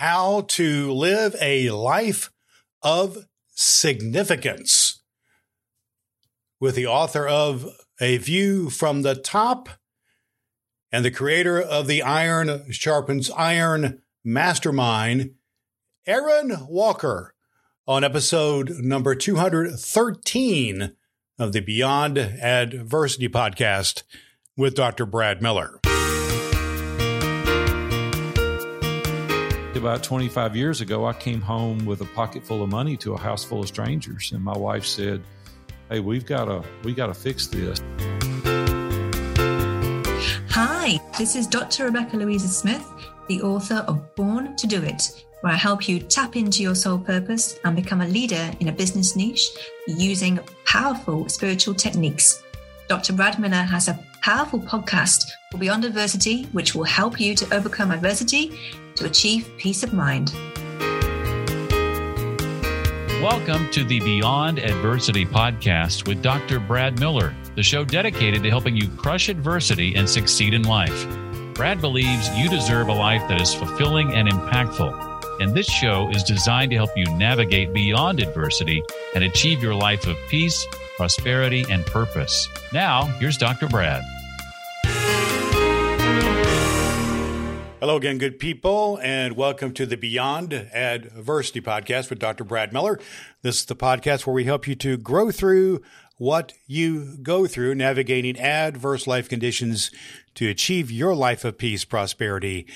how to live a life of significance with the author of A View from the Top and the creator of the Iron Sharpens Iron Mastermind, Aaron Walker, on episode number 213 of the Beyond Adversity podcast with Dr. Brad Miller. About 25 years ago, I came home with a pocket full of money to a house full of strangers, and my wife said, "Hey, we've got to we got to fix this." Hi, this is Dr. Rebecca Louisa Smith, the author of Born to Do It, where I help you tap into your soul purpose and become a leader in a business niche using powerful spiritual techniques. Dr. Brad Miller has a powerful podcast for Beyond Adversity, which will help you to overcome adversity to achieve peace of mind. Welcome to the Beyond Adversity podcast with Dr. Brad Miller, the show dedicated to helping you crush adversity and succeed in life. Brad believes you deserve a life that is fulfilling and impactful. And this show is designed to help you navigate beyond adversity and achieve your life of peace, prosperity, and purpose. Now, here's Dr. Brad. Hello again, good people, and welcome to the Beyond Adversity podcast with Dr. Brad Miller. This is the podcast where we help you to grow through what you go through, navigating adverse life conditions to achieve your life of peace, prosperity,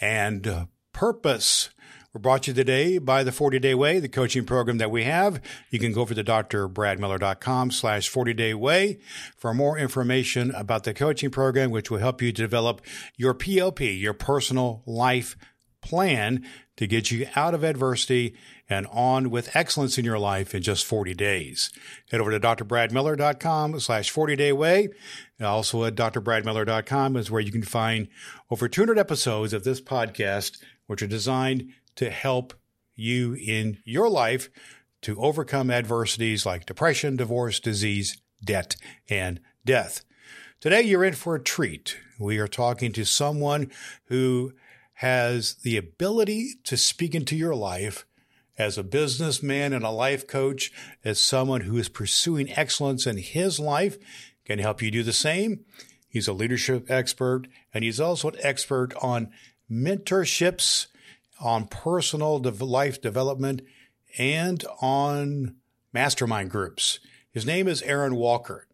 and purpose. We're brought to you today by the 40 Day Way, the coaching program that we have. You can go over to drbradmiller.com slash 40 Day Way for more information about the coaching program, which will help you develop your PLP, your personal life plan to get you out of adversity and on with excellence in your life in just 40 days. Head over to drbradmiller.com slash 40 day way. Also at drbradmiller.com is where you can find over 200 episodes of this podcast, which are designed to help you in your life to overcome adversities like depression, divorce, disease, debt, and death. Today, you're in for a treat. We are talking to someone who has the ability to speak into your life as a businessman and a life coach, as someone who is pursuing excellence in his life, can help you do the same. He's a leadership expert, and he's also an expert on mentorships on personal life development and on mastermind groups. His name is Aaron Walker.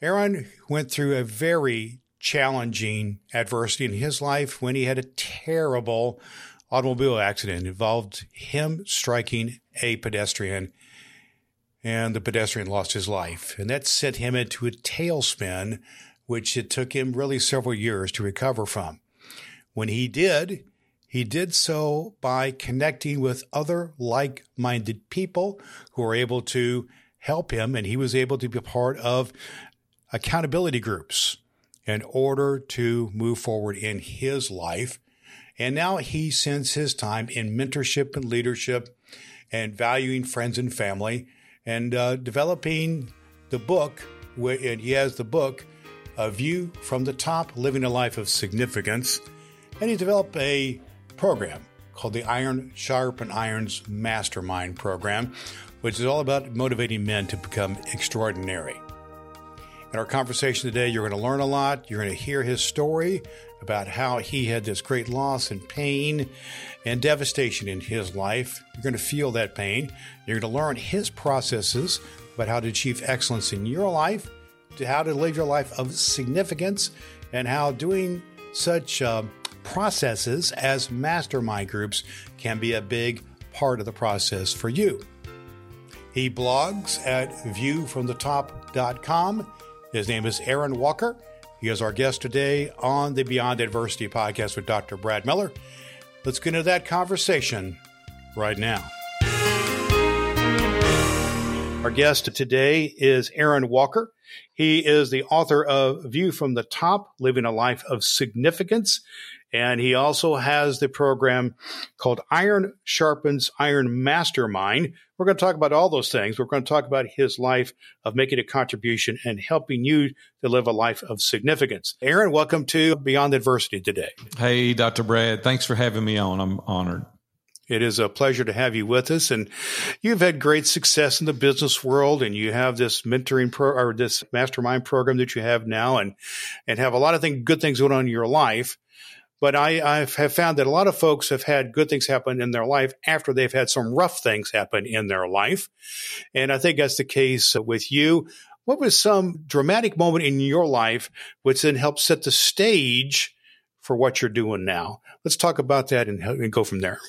Aaron went through a very challenging adversity in his life when he had a terrible automobile accident. It involved him striking a pedestrian, and the pedestrian lost his life. And that sent him into a tailspin, which it took him really several years to recover from. When he did, he did so by connecting with other like minded people who were able to help him, and he was able to be part of accountability groups in order to move forward in his life. And now he spends his time in mentorship and leadership and valuing friends and family and uh, developing the book. And he has the book, A View from the Top Living a Life of Significance. And he developed a program called the Iron Sharpen Irons Mastermind Program, which is all about motivating men to become extraordinary. In our conversation today, you're going to learn a lot. You're going to hear his story about how he had this great loss and pain and devastation in his life. You're going to feel that pain. You're going to learn his processes about how to achieve excellence in your life, to how to live your life of significance, and how doing such uh, processes as mastermind groups can be a big part of the process for you. He blogs at viewfromthetop.com. His name is Aaron Walker. He is our guest today on the Beyond Adversity podcast with Dr. Brad Miller. Let's get into that conversation right now. Our guest today is Aaron Walker. He is the author of View from the Top Living a Life of Significance And he also has the program called Iron Sharpens Iron Mastermind. We're going to talk about all those things. We're going to talk about his life of making a contribution and helping you to live a life of significance. Aaron, welcome to Beyond Adversity today. Hey, Dr. Brad. Thanks for having me on. I'm honored. It is a pleasure to have you with us. And you've had great success in the business world and you have this mentoring pro or this mastermind program that you have now and, and have a lot of thing, good things going on in your life. But I, I have found that a lot of folks have had good things happen in their life after they've had some rough things happen in their life. And I think that's the case with you. What was some dramatic moment in your life which then helped set the stage for what you're doing now? Let's talk about that and, and go from there.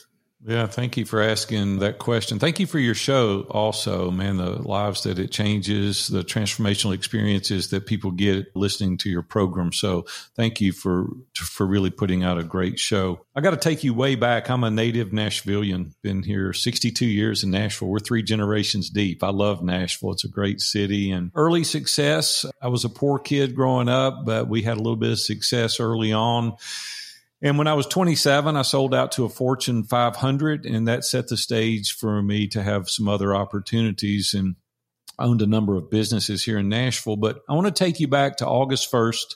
Yeah, thank you for asking that question. Thank you for your show also, man, the lives that it changes, the transformational experiences that people get listening to your program. So thank you for for really putting out a great show. I got to take you way back. I'm a native Nashvillian. Been here 62 years in Nashville. We're three generations deep. I love Nashville. It's a great city and early success. I was a poor kid growing up, but we had a little bit of success early on and when I was 27, I sold out to a Fortune 500, and that set the stage for me to have some other opportunities. And owned a number of businesses here in Nashville. But I want to take you back to August 1st,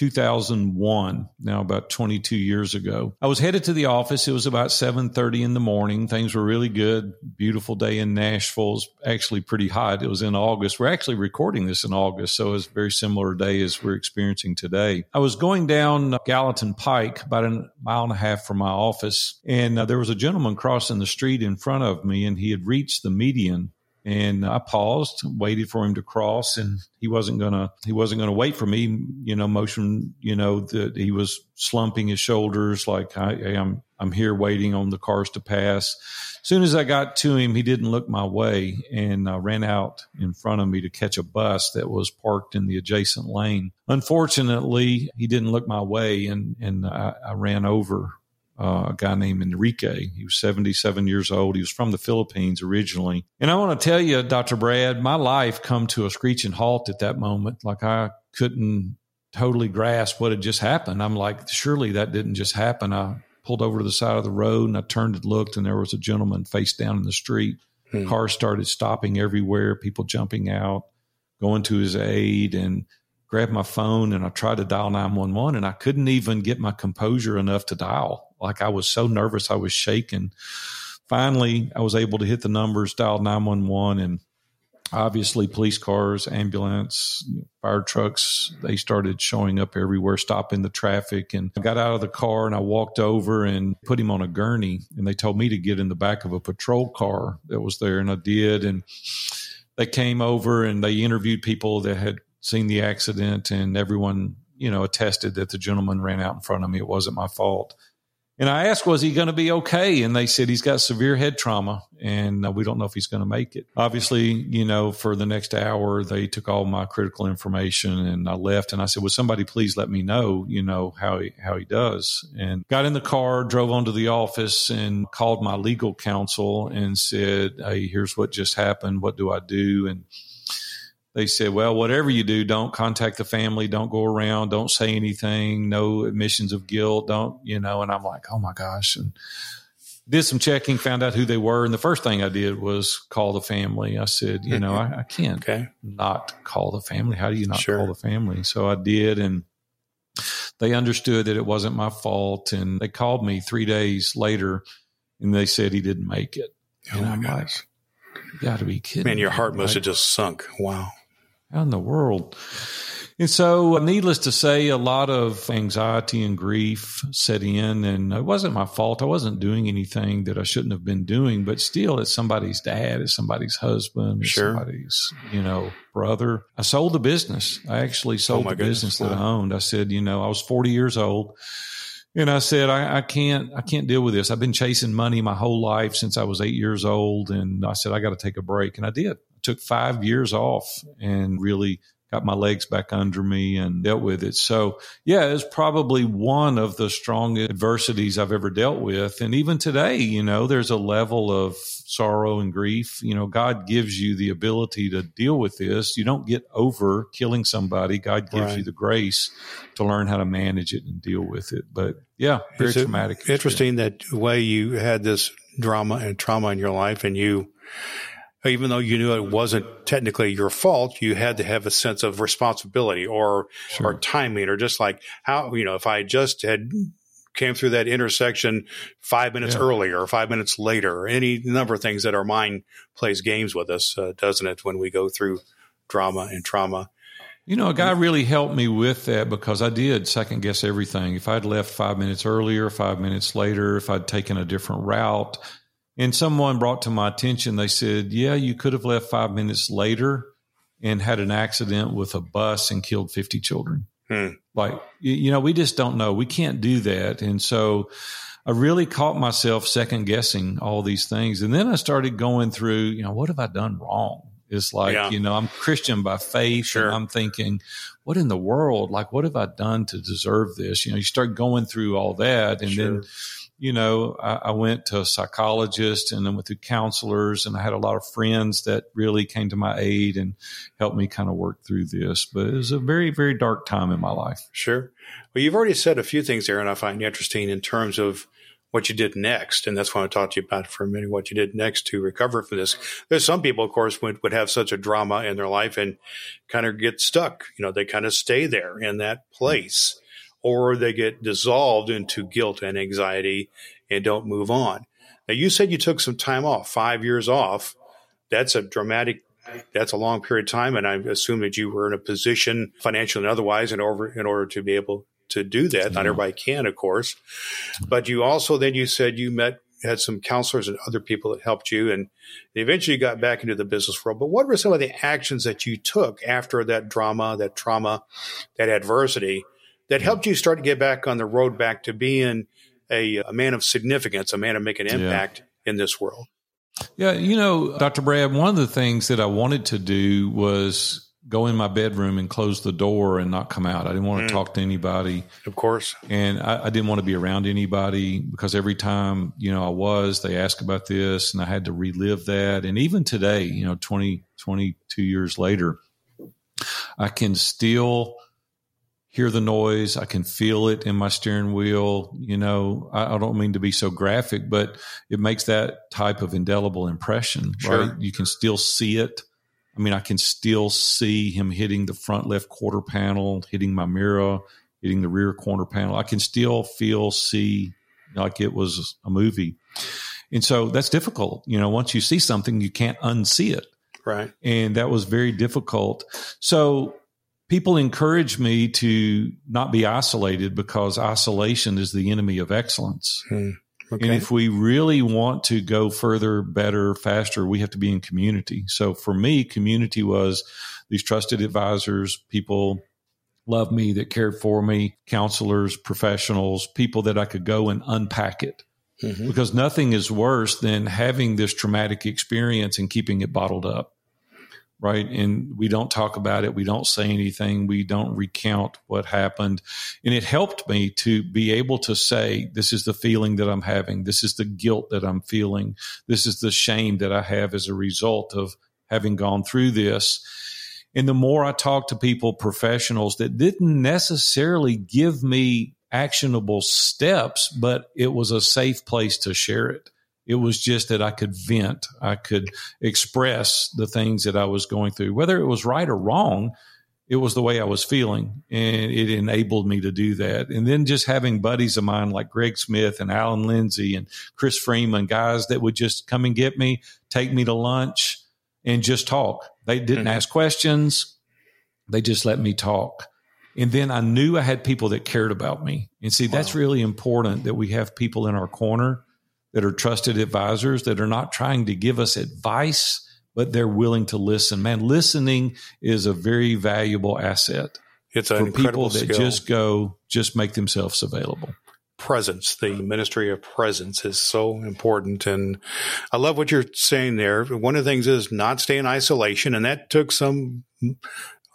2001 now about 22 years ago. I was headed to the office. It was about 7.30 in the morning. Things were really good. Beautiful day in nashville. It's actually pretty hot. It was in august. We're actually recording this in august so it's a very similar day as we're experiencing today. I was going down gallatin pike about a mile and a half from my office and uh, there was a gentleman crossing the street in front of me and he had reached the median and I paused, waited for him to cross, and he wasn't gonna he wasn't gonna wait for me. You know, motion. You know that he was slumping his shoulders like I, am I'm here waiting on the cars to pass. As soon as I got to him, he didn't look my way and uh, ran out in front of me to catch a bus that was parked in the adjacent lane. Unfortunately, he didn't look my way, and and I, I ran over uh, a guy named Enrique. He was 77 years old. He was from the Philippines originally. And I want to tell you, Dr. Brad, my life come to a screeching halt at that moment. Like I couldn't totally grasp what had just happened. I'm like, surely that didn't just happen. I pulled over to the side of the road and I turned and looked and there was a gentleman face down in the street. Hmm. Cars started stopping everywhere, people jumping out, going to his aid and grabbed my phone and I tried to dial 911 and I couldn't even get my composure enough to dial. Like I was so nervous, I was shaking. Finally, I was able to hit the numbers, dial 911, and obviously police cars, ambulance, fire trucks, they started showing up everywhere, stopping the traffic. And I got out of the car and I walked over and put him on a gurney. And they told me to get in the back of a patrol car that was there. And I did. And they came over and they interviewed people that had seen the accident and everyone, you know, attested that the gentleman ran out in front of me. It wasn't my fault. And I asked, was he going to be okay? And they said he's got severe head trauma and uh, we don't know if he's going to make it. Obviously, you know, for the next hour, they took all my critical information and I left and I said, would somebody please let me know, you know, how he, how he does? And got in the car, drove onto the office and called my legal counsel and said, Hey, here's what just happened. What do I do? And they said, well, whatever you do, don't contact the family, don't go around, don't say anything, no admissions of guilt, don't, you know. And I'm like, oh my gosh. And did some checking, found out who they were. And the first thing I did was call the family. I said, you know, I, I can't okay. not call the family. How do you not sure. call the family? So I did. And they understood that it wasn't my fault. And they called me three days later and they said he didn't make it. Oh and I'm gosh. like, you got to be kidding. Man, your heart must have just sunk. Wow. How in the world? And so, needless to say, a lot of anxiety and grief set in, and it wasn't my fault. I wasn't doing anything that I shouldn't have been doing, but still, it's somebody's dad, it's somebody's husband, it's sure. somebody's, you know, brother. I sold the business. I actually oh sold oh the goodness. business that I owned. I said, you know, I was 40 years old. And I said, I, I, can't, I can't deal with this. I've been chasing money my whole life since I was eight years old. And I said, I got to take a break. And I did took five years off and really got my legs back under me and dealt with it. So, yeah, it's probably one of the strongest adversities I've ever dealt with. And even today, you know, there's a level of sorrow and grief. You know, God gives you the ability to deal with this. You don't get over killing somebody. God gives right. you the grace to learn how to manage it and deal with it. But yeah, very it's traumatic. Interesting that way you had this drama and trauma in your life and you even though you knew it wasn't technically your fault, you had to have a sense of responsibility or sure. or timing or just like how you know if I just had came through that intersection five minutes yeah. earlier or five minutes later, any number of things that our mind plays games with us, uh, doesn't it? When we go through drama and trauma. You know, a guy really helped me with that because I did second guess everything. If I'd left five minutes earlier, five minutes later, if I'd taken a different route, and someone brought to my attention, they said, Yeah, you could have left five minutes later and had an accident with a bus and killed 50 children. Hmm. Like, you know, we just don't know. We can't do that. And so I really caught myself second guessing all these things. And then I started going through, you know, what have I done wrong? It's like, yeah. you know, I'm Christian by faith. Sure. And I'm thinking, what in the world? Like, what have I done to deserve this? You know, you start going through all that. And sure. then, you know, I, I, went to a psychologist and then went through counselors, and I had a lot of friends that really came to my aid and helped me kind of work through this. But it was a very, very dark time in my life. Sure. Well, you've already said a few things there, and I find interesting in terms of what you did next. And that's what I talked to you about for a minute, what you did next to recover from this. There's some people, of course, would, would have such a drama in their life and kind of get stuck. You know, they kind of stay there in that place or they get dissolved into guilt and anxiety and don't move on. Now, you said you took some time off, five years off. That's a dramatic, that's a long period of time. And I assume that you were in a position financially and otherwise in order, in order to be able to do that. Not everybody can, of course. But you also, then you said you met, had some counselors and other people that helped you and eventually got back into the business world. But what were some of the actions that you took after that drama, that trauma, that adversity that helped you start to get back on the road back to being a, a man of significance, a man of making an impact yeah. in this world? Yeah, you know, Dr. Brad, one of the things that I wanted to do was go in my bedroom and close the door and not come out. I didn't want to mm. talk to anybody. Of course. And I, I, didn't want to be around anybody because every time, you know, I was, they asked about this and I had to relive that. And even today, you know, 20, 22 years later, I can still hear the noise. I can feel it in my steering wheel. You know, I, I, don't mean to be so graphic, but it makes that type of indelible impression, sure. right? You can still see it. I mean, I can still see him hitting the front left quarter panel, hitting my mirror, hitting the rear corner panel. I can still feel, see like it was a movie. And so that's difficult. You know, once you see something, you can't unsee it. Right. And that was very difficult. So people encourage me to not be isolated because isolation is the enemy of excellence. Hmm. Okay. And if we really want to go further, better, faster, we have to be in community. So for me, community was these trusted advisors, people love me that cared for me, counselors, professionals, people that I could go and unpack it. Mm-hmm. Because nothing is worse than having this traumatic experience and keeping it bottled up right? And we don't talk about it. We don't say anything. We don't recount what happened. And it helped me to be able to say, this is the feeling that I'm having. This is the guilt that I'm feeling. This is the shame that I have as a result of having gone through this. And the more I talk to people, professionals that didn't necessarily give me actionable steps, but it was a safe place to share it it was just that I could vent, I could express the things that I was going through, whether it was right or wrong. It was the way I was feeling, and it enabled me to do that. And then just having buddies of mine like Greg Smith and Alan Lindsay and Chris Freeman, guys that would just come and get me, take me to lunch, and just talk. They didn't mm-hmm. ask questions; they just let me talk. And then I knew I had people that cared about me. And see, wow. that's really important that we have people in our corner that are trusted advisors that are not trying to give us advice, but they're willing to listen. Man, listening is a very valuable asset. It's for people that skill. just go, just make themselves available. Presence, the ministry of presence is so important. And I love what you're saying there. One of the things is not stay in isolation. And that took some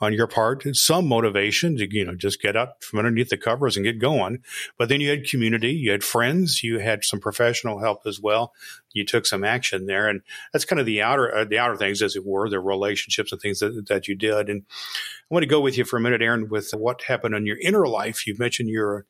on your part, some motivation to, you know, just get up from underneath the covers and get going. But then you had community, you had friends, you had some professional help as well. You took some action there. And that's kind of the outer, uh, the outer things, as it were, the relationships and things that, that you did. And I want to go with you for a minute, Aaron, with what happened in your inner life. You mentioned you're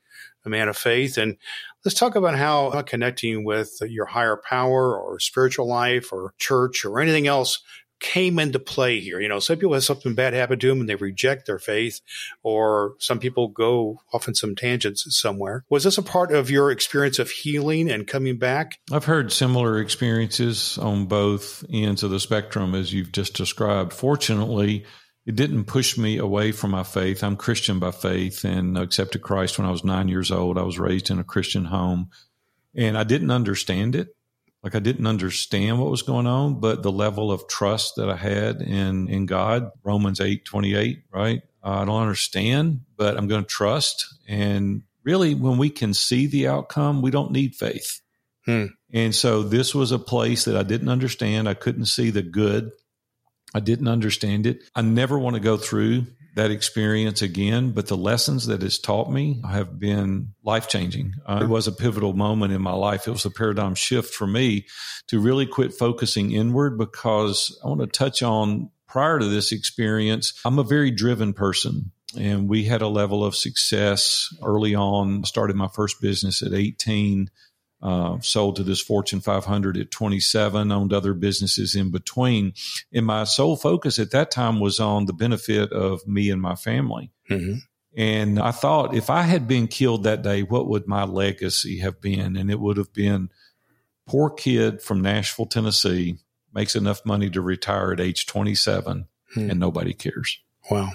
a man of faith. And let's talk about how connecting with your higher power or spiritual life or church or anything else came into play here. You know, some people have something bad happen to them and they reject their faith, or some people go off in some tangents somewhere. Was this a part of your experience of healing and coming back? I've heard similar experiences on both ends of the spectrum as you've just described. Fortunately, it didn't push me away from my faith. I'm Christian by faith and accepted Christ when I was nine years old. I was raised in a Christian home and I didn't understand it. Like I didn't understand what was going on, but the level of trust that I had in, in God, Romans 8, 28, right? I don't understand, but I'm going to trust. And really, when we can see the outcome, we don't need faith. Hmm. And so this was a place that I didn't understand. I couldn't see the good I didn't understand it. I never want to go through that experience again, but the lessons that it's taught me have been life changing. Uh, it was a pivotal moment in my life. It was a paradigm shift for me to really quit focusing inward because I want to touch on prior to this experience, I'm a very driven person. And we had a level of success early on. Started my first business at 18 uh, sold to this Fortune 500 at 27, owned other businesses in between. And my sole focus at that time was on the benefit of me and my family. Mm-hmm. And I thought if I had been killed that day, what would my legacy have been? And it would have been poor kid from Nashville, Tennessee, makes enough money to retire at age 27 hmm. and nobody cares. Wow.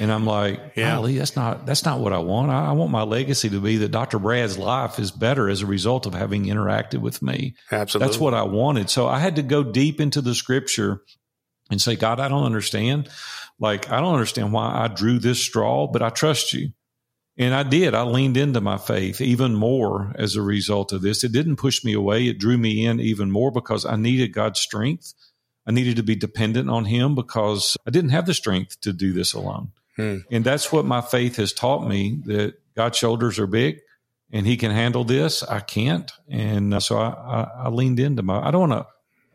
And I'm like, yeah, golly, that's not that's not what I want. I, I, want my legacy to be that Dr. Brad's life is better as a result of having interacted with me. Absolutely. That's what I wanted. So I had to go deep into the scripture and say, God, I don't understand. Like, I don't understand why I drew this straw, but I trust you. And I did. I leaned into my faith even more as a result of this. It didn't push me away. It drew me in even more because I needed God's strength. I needed to be dependent on him because I didn't have the strength to do this alone. Hmm. And that's what my faith has taught me that God's shoulders are big and he can handle this. I can't. And uh, so I, I, I leaned into my, I don't want to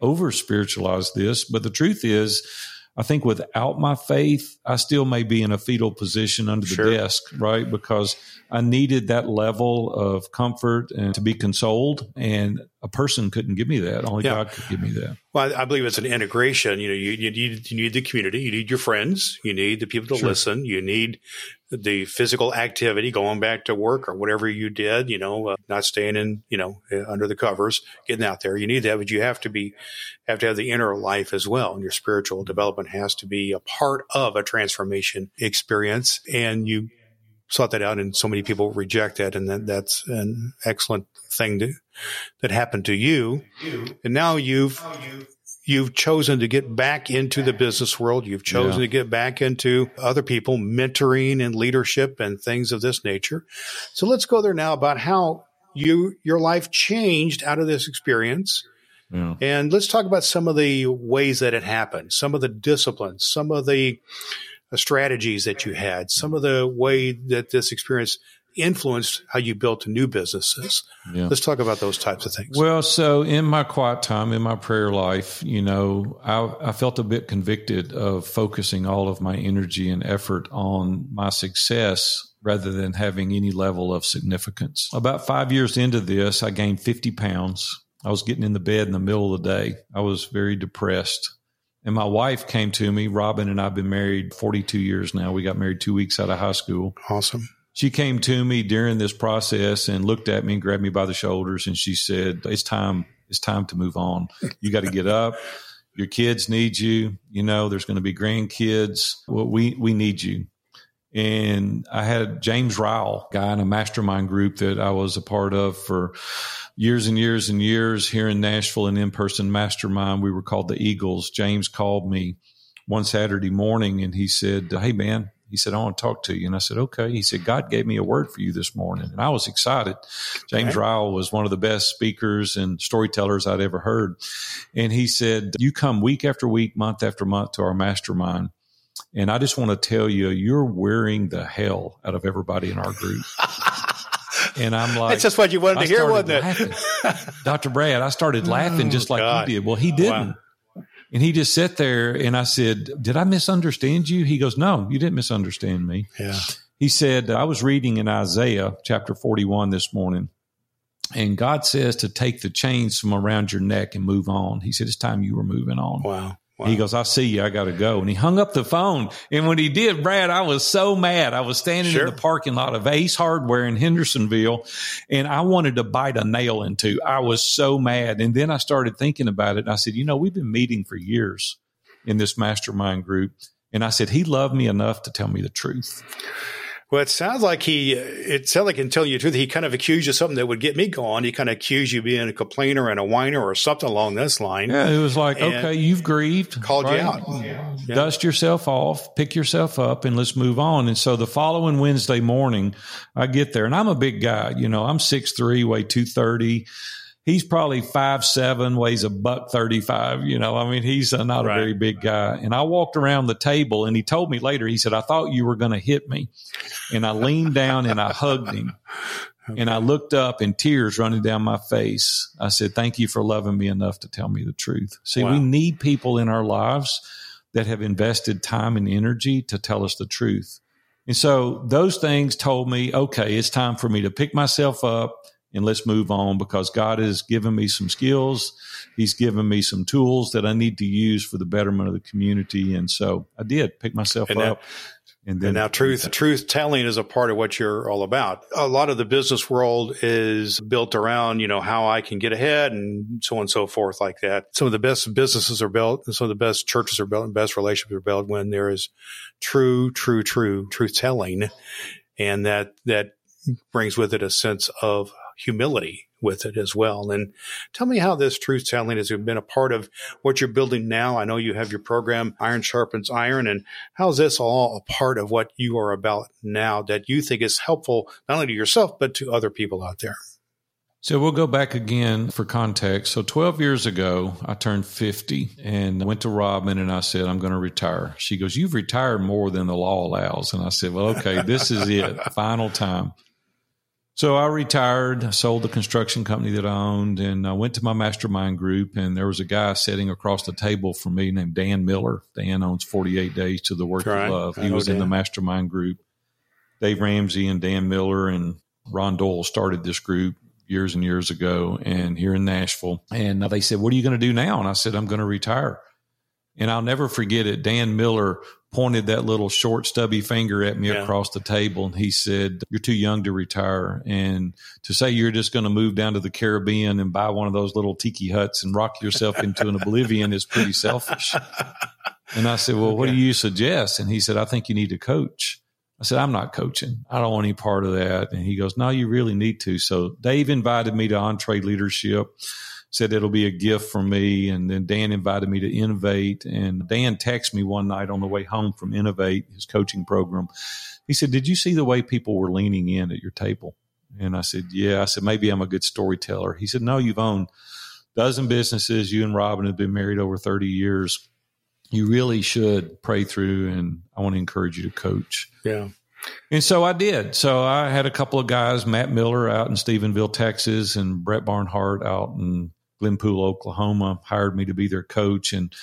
over spiritualize this, but the truth is, I think without my faith, I still may be in a fetal position under the sure. desk, right? Because I needed that level of comfort and to be consoled. And a person couldn't give me that. Only yeah. God could give me that. Well, I believe it's an integration. You know, you, you, need, you need the community, you need your friends, you need the people to sure. listen, you need the physical activity, going back to work or whatever you did, you know, uh, not staying in, you know, uh, under the covers, getting out there. You need that, but you have to be, have to have the inner life as well. And your spiritual development has to be a part of a transformation experience. And you sought that out and so many people reject that. And that, that's an excellent thing to, that happened to you. And now you've, you've chosen to get back into the business world. You've chosen yeah. to get back into other people, mentoring and leadership and things of this nature. So let's go there now about how you, your life changed out of this experience. Yeah. And let's talk about some of the ways that it happened, some of the disciplines, some of the uh, strategies that you had, some of the way that this experience influenced how you built new businesses. Yeah. Let's talk about those types of things. Well, so in my quiet time, in my prayer life, you know, I, I, felt a bit convicted of focusing all of my energy and effort on my success rather than having any level of significance. About five years into this, I gained 50 pounds. I was getting in the bed in the middle of the day. I was very depressed. And my wife came to me. Robin and I've been married 42 years now. We got married two weeks out of high school. Awesome she came to me during this process and looked at me and grabbed me by the shoulders and she said, It's time, it's time to move on. You got to get up. Your kids need you. You know, there's going to be grandkids. Well, we, we need you. And I had James Ryle, guy in a mastermind group that I was a part of for years and years and years here in Nashville, an in person mastermind. We were called the Eagles. James called me one Saturday morning and he said, Hey, man, he said, I want to talk to you. And I said, okay. He said, God gave me a word for you this morning. And I was excited. James okay. Ryle was one of the best speakers and storytellers I'd ever heard. And he said, you come week after week, month after month to our mastermind And I just want to tell you, you're wearing the hell out of everybody in our group. And I'm like, that's just what you wanted to hear, wasn't it? Dr. Brad, I started oh, laughing just like God. you did. Well, he didn't. Wow. And he just sat there and I said, Did I misunderstand you? He goes, No, you didn't misunderstand me. Yeah. He said, I was reading in Isaiah chapter 41 this morning, and God says to take the chains from around your neck and move on. He said, It's time you were moving on. Wow. Wow. He goes, I see you. I got to go. And he hung up the phone. And when he did, Brad, I was so mad. I was standing sure. in the parking lot of Ace Hardware in Hendersonville and I wanted to bite a nail into. I was so mad. And then I started thinking about it. I said, you know, we've been meeting for years in this mastermind group. And I said, he loved me enough to tell me the truth. Well, it sounds like he, uh, it sounds like, in telling you the truth, he kind of accused you of something that would get me going. He kind of accused you of being a complainer and a whiner or something along this line. Yeah, it was like, okay, you've grieved. Called right? you out. Mm. Yeah. Dust yourself off, pick yourself up, and let's move on. And so the following Wednesday morning, I get there, and I'm a big guy. You know, I'm 6'3, weigh 230 he's probably five seven, weighs a buck thirty five. You know, I mean, he's a, not right. a very big guy. And I walked around the table, and he told me later. He said, "I thought you were going to hit me," and I leaned down and I hugged him. Okay. And I looked up and tears running down my face. I said, Thank you for loving me enough to tell me the truth. See, wow. we need people in our lives that have invested time and energy to tell us the truth. And so those things told me, okay, it's time for me to pick myself up and let's move on because God has given me some skills. He's given me some tools that I need to use for the betterment of the community. And so I did pick myself and up. and then and now truth, truth telling is a part of what you're all about. A lot of the business world is built around, you know, how I can get ahead and so on and so forth like that. Some of the best businesses are built and some of the best churches are built and best relationships are built when there is true, true, true truth telling. And that, that brings with it a sense of humility with it as well. And tell me how this truth telling has been a part of what you're building now. I know you have your program, Iron Sharpens Iron, and how's this all a part of what you are about now that you think is helpful not only to yourself, but to other people out there? So we'll go back again for context. So 12 years ago, I turned 50 and went to Robin and I said, I'm going to retire. She goes, You've retired more than the law allows. And I said, Well, okay, this is it. Final time. So I retired, sold the construction company that I owned, and I went to my mastermind group. And there was a guy sitting across the table from me named Dan Miller. Dan owns 48 Days to the Work right. of Love. He was Dan. in the mastermind group. Dave Ramsey and Dan Miller and Ron Doyle started this group years and years ago and here in Nashville. And they said, What are you going to do now? And I said, I'm going to retire. And I'll never forget it. Dan Miller pointed that little short, stubby finger at me yeah. across the table. And he said, You're too young to retire. And to say you're just going to move down to the Caribbean and buy one of those little tiki huts and rock yourself into an oblivion is pretty selfish. And I said, Well, okay. what do you suggest? And he said, I think you need to coach. I said, I'm not coaching. I don't want any part of that. And he goes, No, you really need to. So Dave invited me to EntreLeadership said it'll be a gift for me. And then Dan invited me to Innovate. And Dan texted me one night on the way home from Innovate, his coaching program. He said, Did you see the way people were leaning in at your table? And I said, Yeah. I said, Maybe I'm a good storyteller. He said, No, you've owned dozen businesses. You and Robin have been married over 30 years. You really should pray through, and I want to encourage you to coach. Yeah. And so I did. So I had a couple of guys, Matt Miller out in Stephenville, Texas, and Brett Barnhart out in Glenpool, Oklahoma, hired me to be their coach and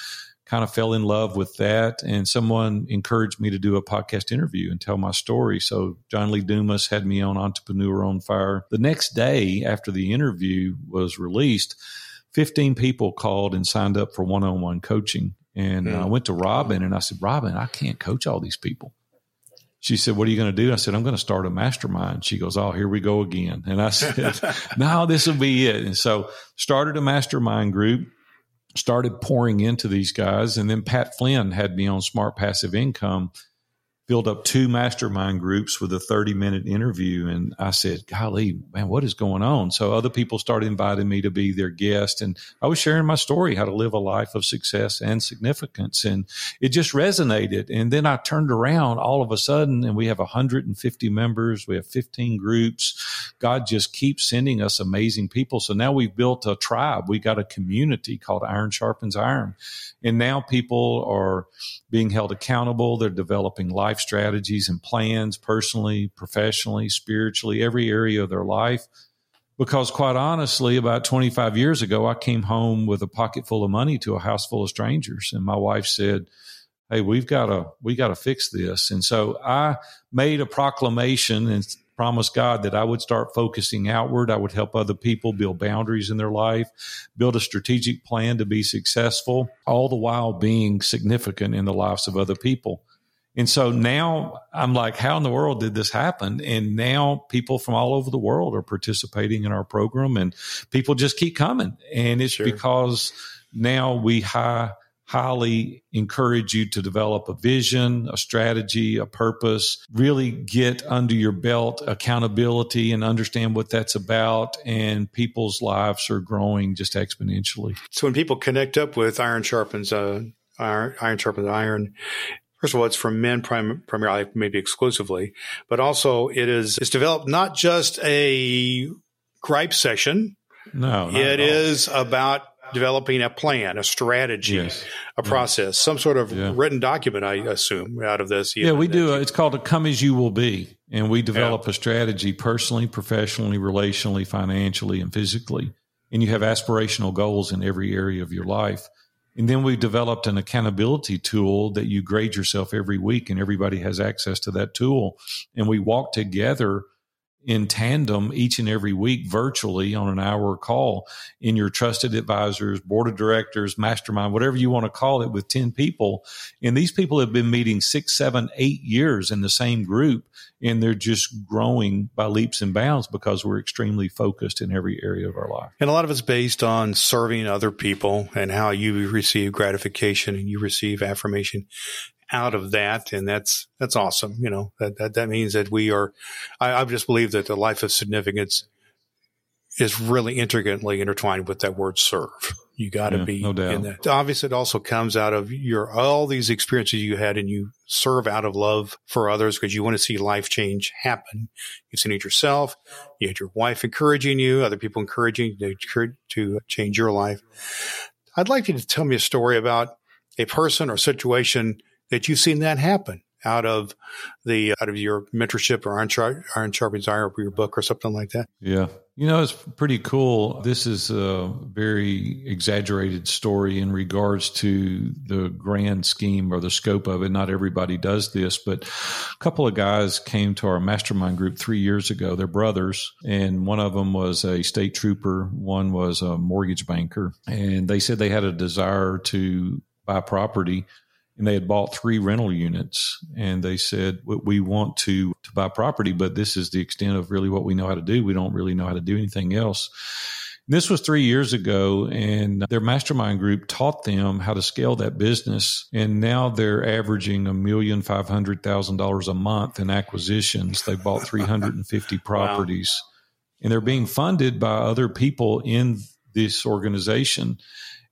kind of fell in love with that. And someone encouraged me to do a podcast interview and tell my story. So John Lee Dumas had me on Entrepreneur on Fire. The next day after the interview was released, 15 people called and signed up for one on one coaching. And mm. I went to Robin and I said, Robin, I can't coach all these people she said, What are you going to do? I said, I'm going to start a mastermind. She goes, Oh, here we go again. And I said, No, this will be it. And so started a mastermind group, started pouring into these guys. And then Pat Flynn had me on Smart Passive Income built up two mastermind groups with a 30 minute interview. And I said, golly, man, what is going on? So other people started inviting me to be their guest. And I was sharing my story, how to live a life of success and significance. And it just resonated. And then I turned around all of a sudden and we have 150 members. We have 15 groups. God just keeps sending us amazing people. So now we've built a tribe. We got a community called Iron Sharpens Iron. And now people are being held accountable. They're developing life strategies and plans personally, professionally, spiritually, every area of their life. Because quite honestly, about 25 years ago, I came home with a pocket full of money to a house full of strangers. And my wife said, Hey, we've got to, we got to fix this. And so I made a proclamation and promised God that I would start focusing outward. I would help other people build boundaries in their life, build a strategic plan to be successful, all the while being significant in the lives of other people. And so now I'm like, how in the world did this happen? And now people from all over the world are participating in our program and people just keep coming. And it's sure. because now we high highly encourage you to develop a vision, a strategy, a purpose, really get under your belt accountability and understand what that's about. And people's lives are growing just exponentially. So when people connect up with Iron Sharpens, uh, Iron, iron Sharpens Iron, First of all, it's for men prim- primarily, maybe exclusively, but also it is it's developed not just a gripe session. No, it is about developing a plan, a strategy, yes. a process, some sort of yeah. written document, I assume, out of this. Yeah, we do. Uh, it's called a Come As You Will Be. And we develop yeah. a strategy personally, professionally, relationally, financially, and physically. And you have aspirational goals in every area of your life. And then we developed an accountability tool that you grade yourself every week, and everybody has access to that tool. And we walk together in tandem each and every week virtually on an hour call in your trusted advisors, board of directors, mastermind, whatever you want to call it with 10 people. And these people have been meeting six, seven, eight years in the same group and they're just growing by leaps and bounds because we're extremely focused in every area of our life. And a lot of it's based on serving other people and how you receive gratification and you receive affirmation out of that. And that's, that's awesome. You know, that, that, that means that we are, I, I just believe that the life of significance is really intricately intertwined with that word serve. You got to yeah, be no in that. Obviously, it also comes out of your all these experiences you had, and you serve out of love for others because you want to see life change happen. You've seen it yourself. You had your wife encouraging you, other people encouraging you to, to change your life. I'd like you to tell me a story about a person or situation that you've seen that happen out of the out of your mentorship or Iron, Char- Iron Sharpens Iron or your book or something like that? Yeah, you know it's pretty cool. This is a very exaggerated story in regards to the grand scheme or the scope of it. Not everybody does this, but a couple of guys came to our mastermind group three years ago. They're brothers, and one of them was a state trooper, one was a mortgage banker, and they said they had a desire to buy property and they had bought three rental units and they said we want to to buy property but this is the extent of really what we know how to do we don't really know how to do anything else this was three years ago, and their mastermind group taught them how to scale that business. And now they're averaging a million five hundred thousand dollars a month in acquisitions. They bought 350 properties, wow. and they're being funded by other people in this organization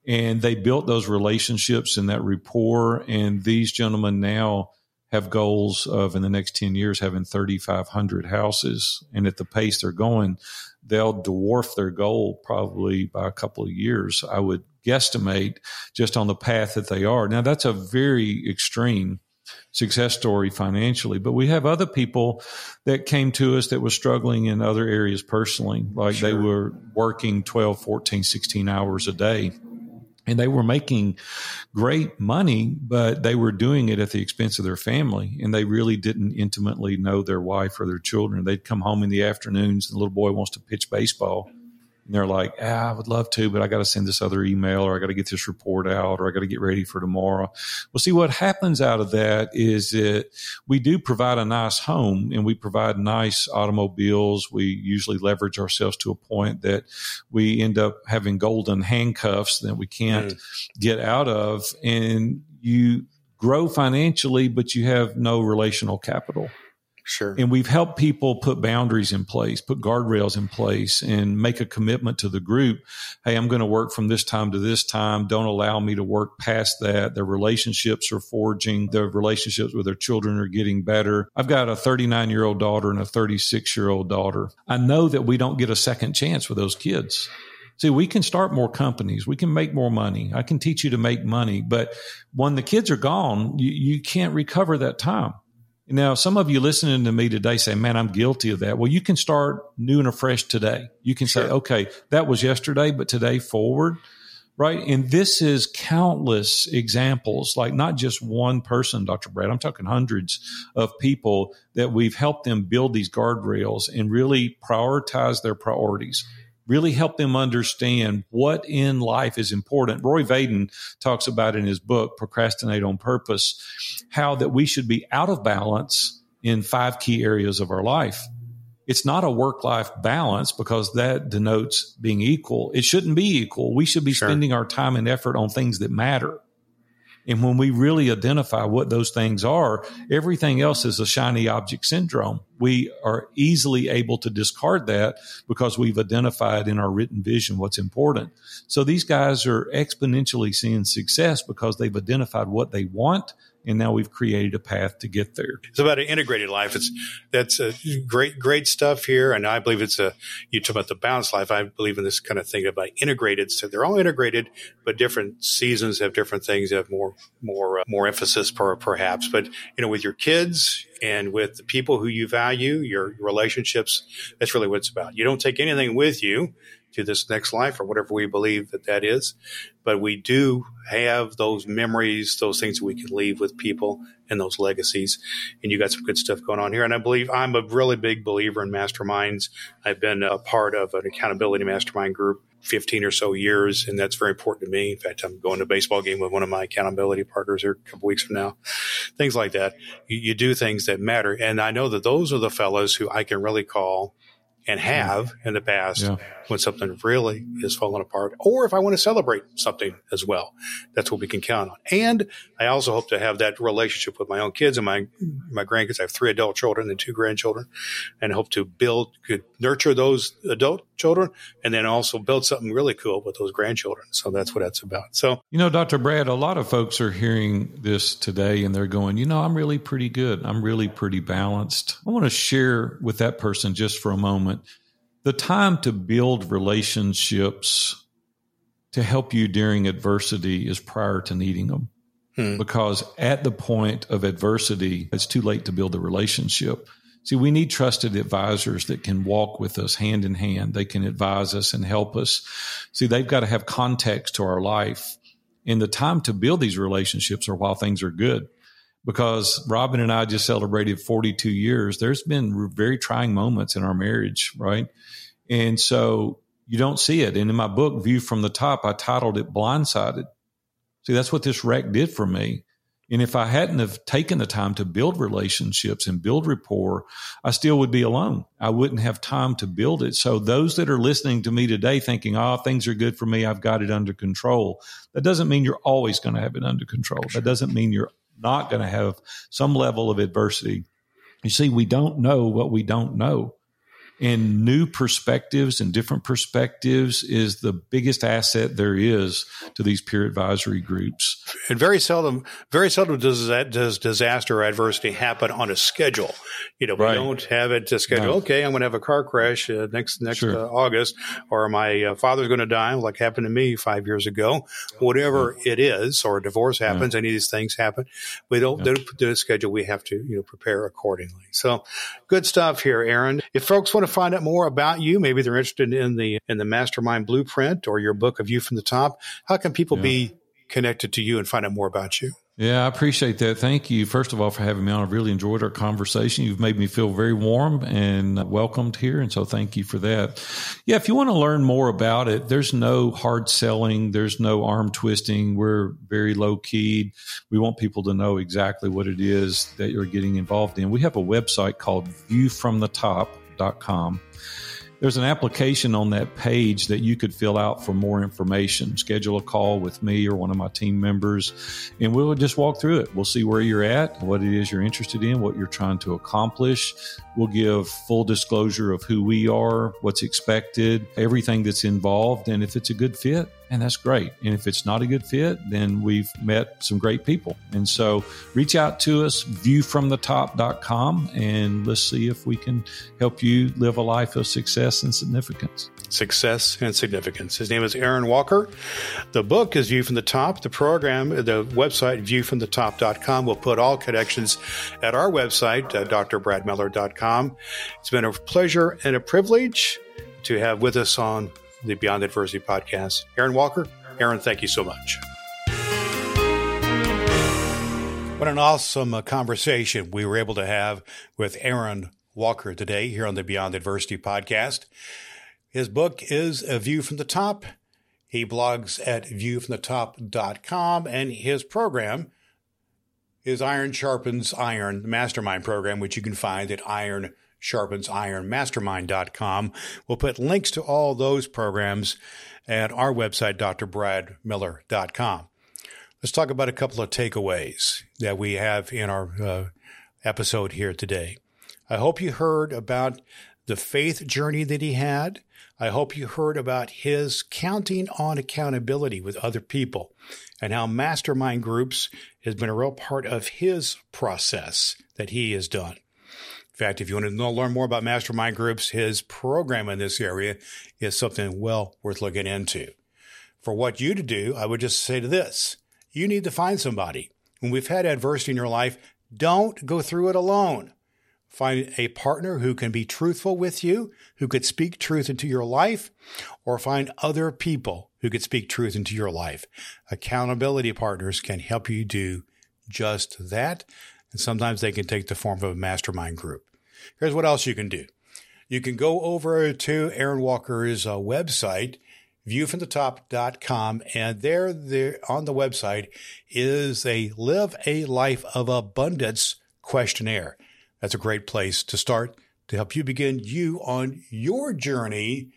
and they built those relationships and that rapport. And these gentlemen now have goals of in the next 10 years having 3,500 houses. And at the pace they're going, they'll dwarf their goal probably by a couple of years. I would guesstimate just on the path that they are. Now, that's a very extreme success story financially, but we have other people that came to us that were struggling in other areas personally, like sure. they were working 12, 14, 16 hours a day and they were making great money, but they were doing it at the expense of their family. And they really didn't intimately know their wife or their children. They'd come home in the afternoons, the little boy wants to pitch baseball. And they're like, ah, I would love to, but I got to send this other email or I got to get this report out or I got to get ready for tomorrow. Well, see, what happens out of that is that we do provide a nice home and we provide nice automobiles. We usually leverage ourselves to a point that we end up having golden handcuffs that we can't mm. get out of. And you grow financially, but you have no relational capital. Sure. And we've helped people put boundaries in place, put guardrails in place, and make a commitment to the group. Hey, I'm going to work from this time to this time. Don't allow me to work past that. Their relationships are forging. Their relationships with their children are getting better. I've got a 39 year old daughter and a 36 year old daughter. I know that we don't get a second chance with those kids. See, we can start more companies. We can make more money. I can teach you to make money. But when the kids are gone, you, you can't recover that time. Now, some of you listening to me today say, man, I'm guilty of that. Well, you can start new and afresh today. You can sure. say, okay, that was yesterday, but today forward. Right. And this is countless examples, like not just one person, Dr. Brad. I'm talking hundreds of people that we've helped them build these guardrails and really prioritize their priorities really help them understand what in life is important. Rory Vaden talks about in his book, Procrastinate on Purpose, how that we should be out of balance in five key areas of our life. It's not a work life balance because that denotes being equal. It shouldn't be equal. We should be sure. spending our time and effort on things that matter. And when we really identify what those things are, everything else is a shiny object syndrome. We are easily able to discard that because we've identified in our written vision what's important. So these guys are exponentially seeing success because they've identified what they want and now we've created a path to get there. It's about an integrated life. It's that's a great, great stuff here, and I believe it's a. You talk about the balanced life. I believe in this kind of thing about integrated. So they're all integrated, but different seasons have different things. Have more, more, uh, more emphasis, per, perhaps. But you know, with your kids and with the people who you value, your relationships, that's really what it's about. You don't take anything with you to this next life or whatever we believe that that is. But we do have those memories, those things that we can leave with people and those legacies. And you got some good stuff going on here. And I believe I'm a really big believer in masterminds. I've been a part of an accountability mastermind group 15 or so years, and that's very important to me. In fact, I'm going to a baseball game with one of my accountability partners here a couple weeks from now. Things like that. You, you do things that matter. And I know that those are the fellows who I can really call and have in the past yeah. When something really is falling apart, or if I want to celebrate something as well. That's what we can count on. And I also hope to have that relationship with my own kids and my my grandkids. I have three adult children and two grandchildren, and hope to build, could nurture those adult children, and then also build something really cool with those grandchildren. So that's what that's about. So you know, Dr. Brad, a lot of folks are hearing this today, and they're going, you know, I'm really pretty good. I'm really pretty balanced. I want to share with that person just for a moment the time to build relationships to help you during adversity is prior to needing them. Hmm. Because at the point of adversity, it's too late to build a relationship. See, we need trusted advisors that can walk with us hand in hand. They can advise us and help us. See, they've got to have context to our life. And the time to build these relationships are while things are good. Because Robin and I just celebrated 42 years. There's been very trying moments in our marriage, right? And so you don't see it. And in my book, View from the Top, I titled it Blindsided. See, that's what this wreck did for me. And if I hadn't have taken the time to build relationships and build rapport, I still would be alone. I wouldn't have time to build it. So those that are listening to me today thinking, oh, things are good for me. I've got it under control. That doesn't mean you're always going to have it under control. That doesn't mean you're not going to have some level of adversity. You see, we don't know what we don't know and new perspectives and different perspectives is the biggest asset there is to these peer advisory groups. And very seldom, very seldom does that does disaster or adversity happen on a schedule. You know, we right. don't have it to schedule. No. Okay, I'm going to have a car crash uh, next next sure. uh, August, or my uh, father's going to die, like happened to me five years ago. Whatever yeah. it is, or a divorce happens, yeah. any of these things happen. We don't, yeah. do a schedule. We have to you know prepare accordingly. So, good stuff here, Aaron. If folks want to find out more about you, maybe they're interested in the in the mastermind blueprint or your book of View from the Top. How can people yeah. be connected to you and find out more about you? Yeah, I appreciate that. Thank you, first of all, for having me on. I've really enjoyed our conversation. You've made me feel very warm and welcomed here. And so thank you for that. Yeah, if you want to learn more about it, there's no hard selling, there's no arm twisting. We're very low keyed. We want people to know exactly what it is that you're getting involved in. We have a website called there's an application on that page that you could fill out for more information. Schedule a call with me or one of my team members, and we'll just walk through it. We'll see where you're at, what it is you're interested in, what you're trying to accomplish. We'll give full disclosure of who we are, what's expected, everything that's involved, and if it's a good fit, and that's great. And if it's not a good fit, then we've met some great people. And so reach out to us, viewfromthetop.com, and let's see if we can help you live a life of success and significance. Success and significance. His name is Aaron Walker. The book is View from the Top. The program, the website, viewfromthetop.com. We'll put all connections at our website, uh, drbradmiller.com. It's been a pleasure and a privilege to have with us on the Beyond Adversity podcast. Aaron Walker, Aaron, thank you so much. What an awesome uh, conversation we were able to have with Aaron Walker today here on the Beyond Adversity podcast. His book is A View from the Top. He blogs at viewfromthetop.com and his program is Iron Sharpens Iron, the mastermind program, which you can find at Iron sharpens iron mastermind.com. We'll put links to all those programs at our website, drbradmiller.com. Let's talk about a couple of takeaways that we have in our uh, episode here today. I hope you heard about the faith journey that he had. I hope you heard about his counting on accountability with other people and how mastermind groups has been a real part of his process that he has done fact, if you want to know, learn more about mastermind groups, his program in this area is something well worth looking into. For what you to do, I would just say to this you need to find somebody. When we've had adversity in your life, don't go through it alone. Find a partner who can be truthful with you, who could speak truth into your life, or find other people who could speak truth into your life. Accountability partners can help you do just that. And sometimes they can take the form of a mastermind group. Here's what else you can do. You can go over to Aaron Walker's uh, website, viewfromthetop.com, and there, there on the website is a live a life of abundance questionnaire. That's a great place to start to help you begin you on your journey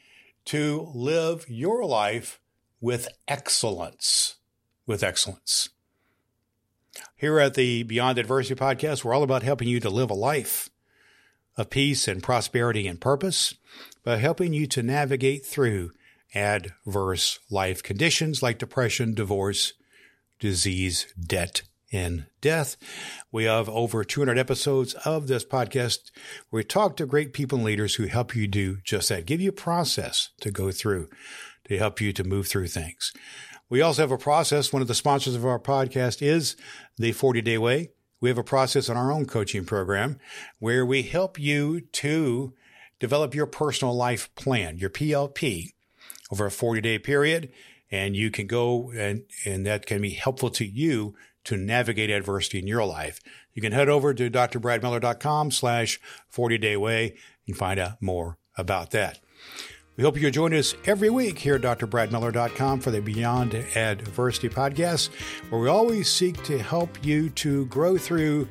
to live your life with excellence. With excellence. Here at the Beyond Adversity podcast, we're all about helping you to live a life of peace and prosperity and purpose by helping you to navigate through adverse life conditions like depression, divorce, disease, debt, and death. We have over 200 episodes of this podcast where we talk to great people and leaders who help you do just that, give you a process to go through to help you to move through things. We also have a process. One of the sponsors of our podcast is the 40 Day Way we have a process in our own coaching program where we help you to develop your personal life plan, your PLP, over a 40 day period. And you can go and, and that can be helpful to you to navigate adversity in your life. You can head over to drbradmiller.com slash 40 day way and find out more about that. We hope you join us every week here at drbradmiller.com for the Beyond Adversity podcast, where we always seek to help you to grow through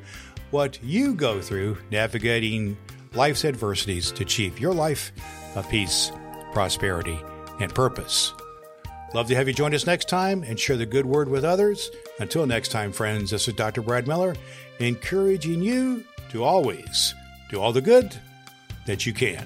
what you go through, navigating life's adversities to achieve your life of peace, prosperity, and purpose. Love to have you join us next time and share the good word with others. Until next time, friends, this is Dr. Brad Miller, encouraging you to always do all the good that you can.